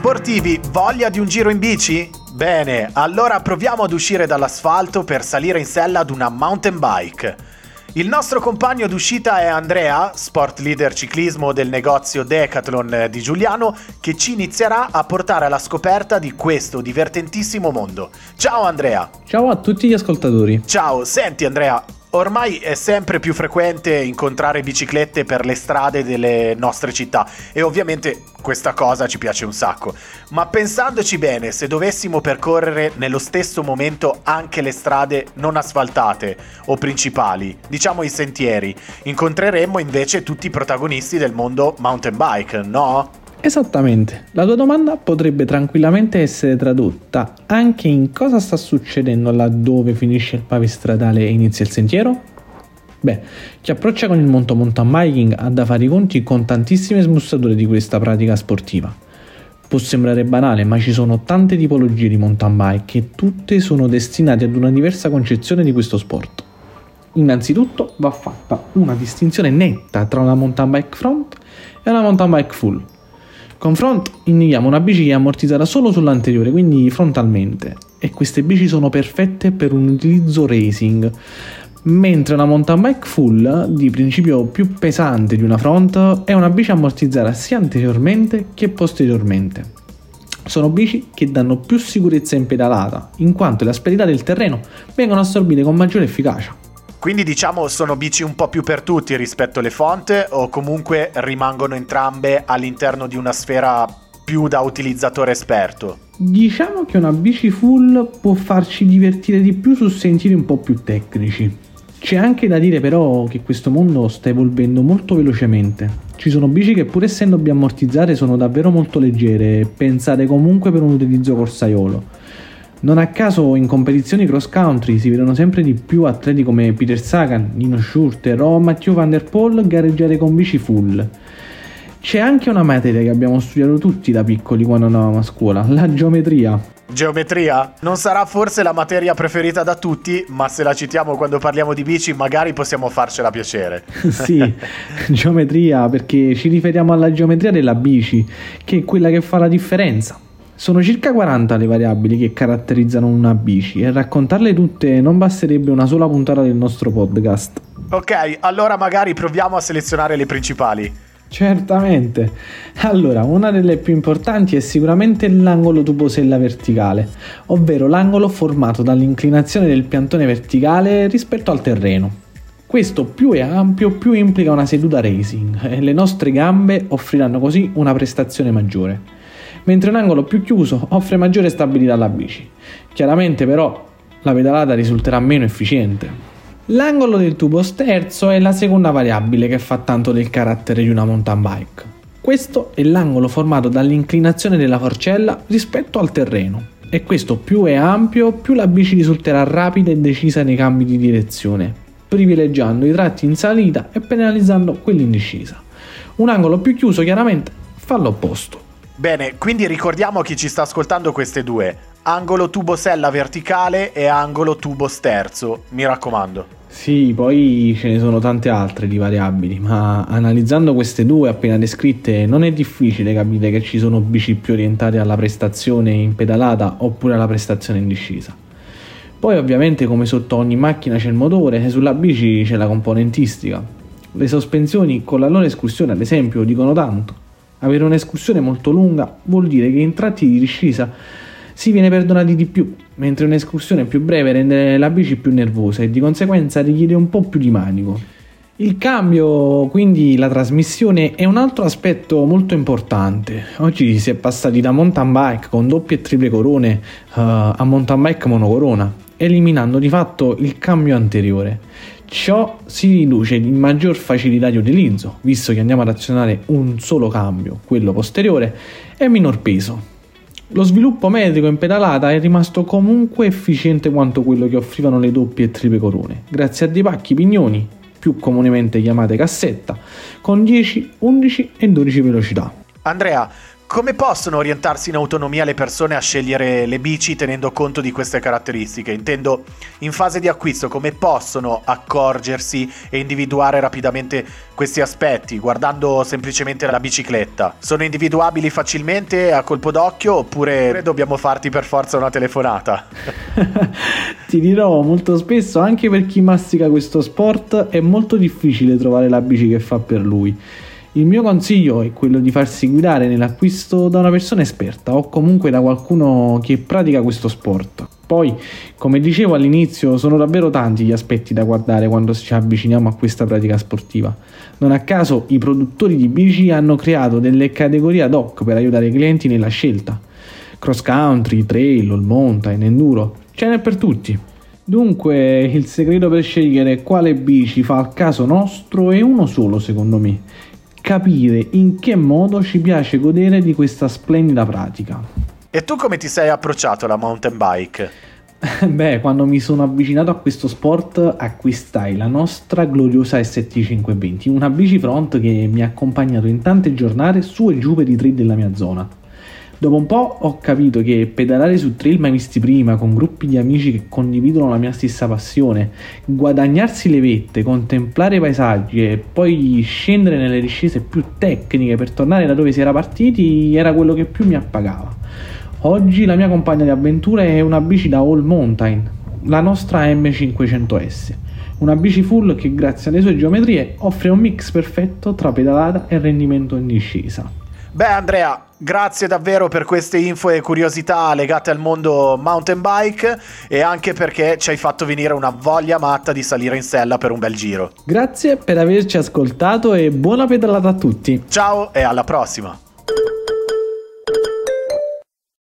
Sportivi, voglia di un giro in bici? Bene, allora proviamo ad uscire dall'asfalto per salire in sella ad una mountain bike. Il nostro compagno d'uscita è Andrea, sport leader ciclismo del negozio Decathlon di Giuliano, che ci inizierà a portare alla scoperta di questo divertentissimo mondo. Ciao Andrea! Ciao a tutti gli ascoltatori! Ciao, senti Andrea, Ormai è sempre più frequente incontrare biciclette per le strade delle nostre città e ovviamente questa cosa ci piace un sacco. Ma pensandoci bene, se dovessimo percorrere nello stesso momento anche le strade non asfaltate o principali, diciamo i sentieri, incontreremmo invece tutti i protagonisti del mondo mountain bike, no? Esattamente, la tua domanda potrebbe tranquillamente essere tradotta anche in cosa sta succedendo laddove finisce il pavestradale e inizia il sentiero? Beh, chi approccia con il monto mountain biking ha da fare i conti con tantissime smussature di questa pratica sportiva. Può sembrare banale, ma ci sono tante tipologie di mountain bike e tutte sono destinate ad una diversa concezione di questo sport. Innanzitutto va fatta una distinzione netta tra una mountain bike front e una mountain bike full. Con front indichiamo una bici che è ammortizzata solo sull'anteriore, quindi frontalmente, e queste bici sono perfette per un utilizzo racing, mentre una mountain bike full, di principio più pesante di una front, è una bici ammortizzata sia anteriormente che posteriormente. Sono bici che danno più sicurezza in pedalata, in quanto le asperità del terreno vengono assorbite con maggiore efficacia. Quindi diciamo sono bici un po' più per tutti rispetto alle fonte o comunque rimangono entrambe all'interno di una sfera più da utilizzatore esperto? Diciamo che una bici full può farci divertire di più su sentieri un po' più tecnici. C'è anche da dire però che questo mondo sta evolvendo molto velocemente. Ci sono bici che pur essendo ben ammortizzate sono davvero molto leggere e pensate comunque per un utilizzo corsaiolo non a caso in competizioni cross country si vedono sempre di più atleti come Peter Sagan, Nino Schurter o Mathieu Van Der Poel gareggiare con bici full. C'è anche una materia che abbiamo studiato tutti da piccoli quando andavamo a scuola, la geometria. Geometria? Non sarà forse la materia preferita da tutti, ma se la citiamo quando parliamo di bici magari possiamo farcela piacere. sì, geometria perché ci riferiamo alla geometria della bici, che è quella che fa la differenza. Sono circa 40 le variabili che caratterizzano una bici e raccontarle tutte non basterebbe una sola puntata del nostro podcast. Ok, allora magari proviamo a selezionare le principali. Certamente. Allora, una delle più importanti è sicuramente l'angolo tubosella verticale, ovvero l'angolo formato dall'inclinazione del piantone verticale rispetto al terreno. Questo più è ampio, più implica una seduta racing e le nostre gambe offriranno così una prestazione maggiore mentre un angolo più chiuso offre maggiore stabilità alla bici. Chiaramente però la pedalata risulterà meno efficiente. L'angolo del tubo sterzo è la seconda variabile che fa tanto del carattere di una mountain bike. Questo è l'angolo formato dall'inclinazione della forcella rispetto al terreno e questo più è ampio più la bici risulterà rapida e decisa nei cambi di direzione, privilegiando i tratti in salita e penalizzando quelli in discesa. Un angolo più chiuso chiaramente fa l'opposto. Bene, quindi ricordiamo a chi ci sta ascoltando queste due. Angolo tubo sella verticale e angolo tubo sterzo, mi raccomando. Sì, poi ce ne sono tante altre di variabili, ma analizzando queste due appena descritte non è difficile capire che ci sono bici più orientate alla prestazione in pedalata oppure alla prestazione in discesa. Poi ovviamente come sotto ogni macchina c'è il motore sulla bici c'è la componentistica. Le sospensioni con la loro escursione ad esempio dicono tanto. Avere un'escursione molto lunga vuol dire che in tratti di discesa si viene perdonati di più, mentre un'escursione più breve rende la bici più nervosa e di conseguenza richiede un po' più di manico. Il cambio, quindi la trasmissione, è un altro aspetto molto importante. Oggi si è passati da mountain bike con doppie e triple corone uh, a mountain bike monocorona, eliminando di fatto il cambio anteriore. Ciò si riduce in maggior facilità di utilizzo, visto che andiamo ad azionare un solo cambio, quello posteriore, e minor peso. Lo sviluppo metrico in pedalata è rimasto comunque efficiente quanto quello che offrivano le doppie e triple corone, grazie a dei pacchi pignoni, più comunemente chiamate cassetta, con 10, 11 e 12 velocità. Andrea, come possono orientarsi in autonomia le persone a scegliere le bici tenendo conto di queste caratteristiche? Intendo in fase di acquisto come possono accorgersi e individuare rapidamente questi aspetti guardando semplicemente la bicicletta? Sono individuabili facilmente a colpo d'occhio oppure dobbiamo farti per forza una telefonata? Ti dirò molto spesso anche per chi mastica questo sport è molto difficile trovare la bici che fa per lui. Il mio consiglio è quello di farsi guidare nell'acquisto da una persona esperta o comunque da qualcuno che pratica questo sport. Poi, come dicevo all'inizio, sono davvero tanti gli aspetti da guardare quando ci avviciniamo a questa pratica sportiva. Non a caso i produttori di bici hanno creato delle categorie ad hoc per aiutare i clienti nella scelta. Cross country, trail, all mountain, enduro, ce n'è per tutti. Dunque, il segreto per scegliere quale bici fa al caso nostro è uno solo, secondo me capire in che modo ci piace godere di questa splendida pratica. E tu come ti sei approcciato alla mountain bike? Beh, quando mi sono avvicinato a questo sport acquistai la nostra gloriosa ST520, una bici front che mi ha accompagnato in tante giornate su e giù per i trail della mia zona. Dopo un po' ho capito che pedalare su trail mai visti prima, con gruppi di amici che condividono la mia stessa passione, guadagnarsi le vette, contemplare i paesaggi e poi scendere nelle discese più tecniche per tornare da dove si era partiti era quello che più mi appagava. Oggi la mia compagna di avventure è una bici da All Mountain, la nostra M500S. Una bici full che grazie alle sue geometrie offre un mix perfetto tra pedalata e rendimento in discesa. Beh Andrea, grazie davvero per queste info e curiosità legate al mondo mountain bike e anche perché ci hai fatto venire una voglia matta di salire in sella per un bel giro. Grazie per averci ascoltato e buona pedalata a tutti. Ciao e alla prossima.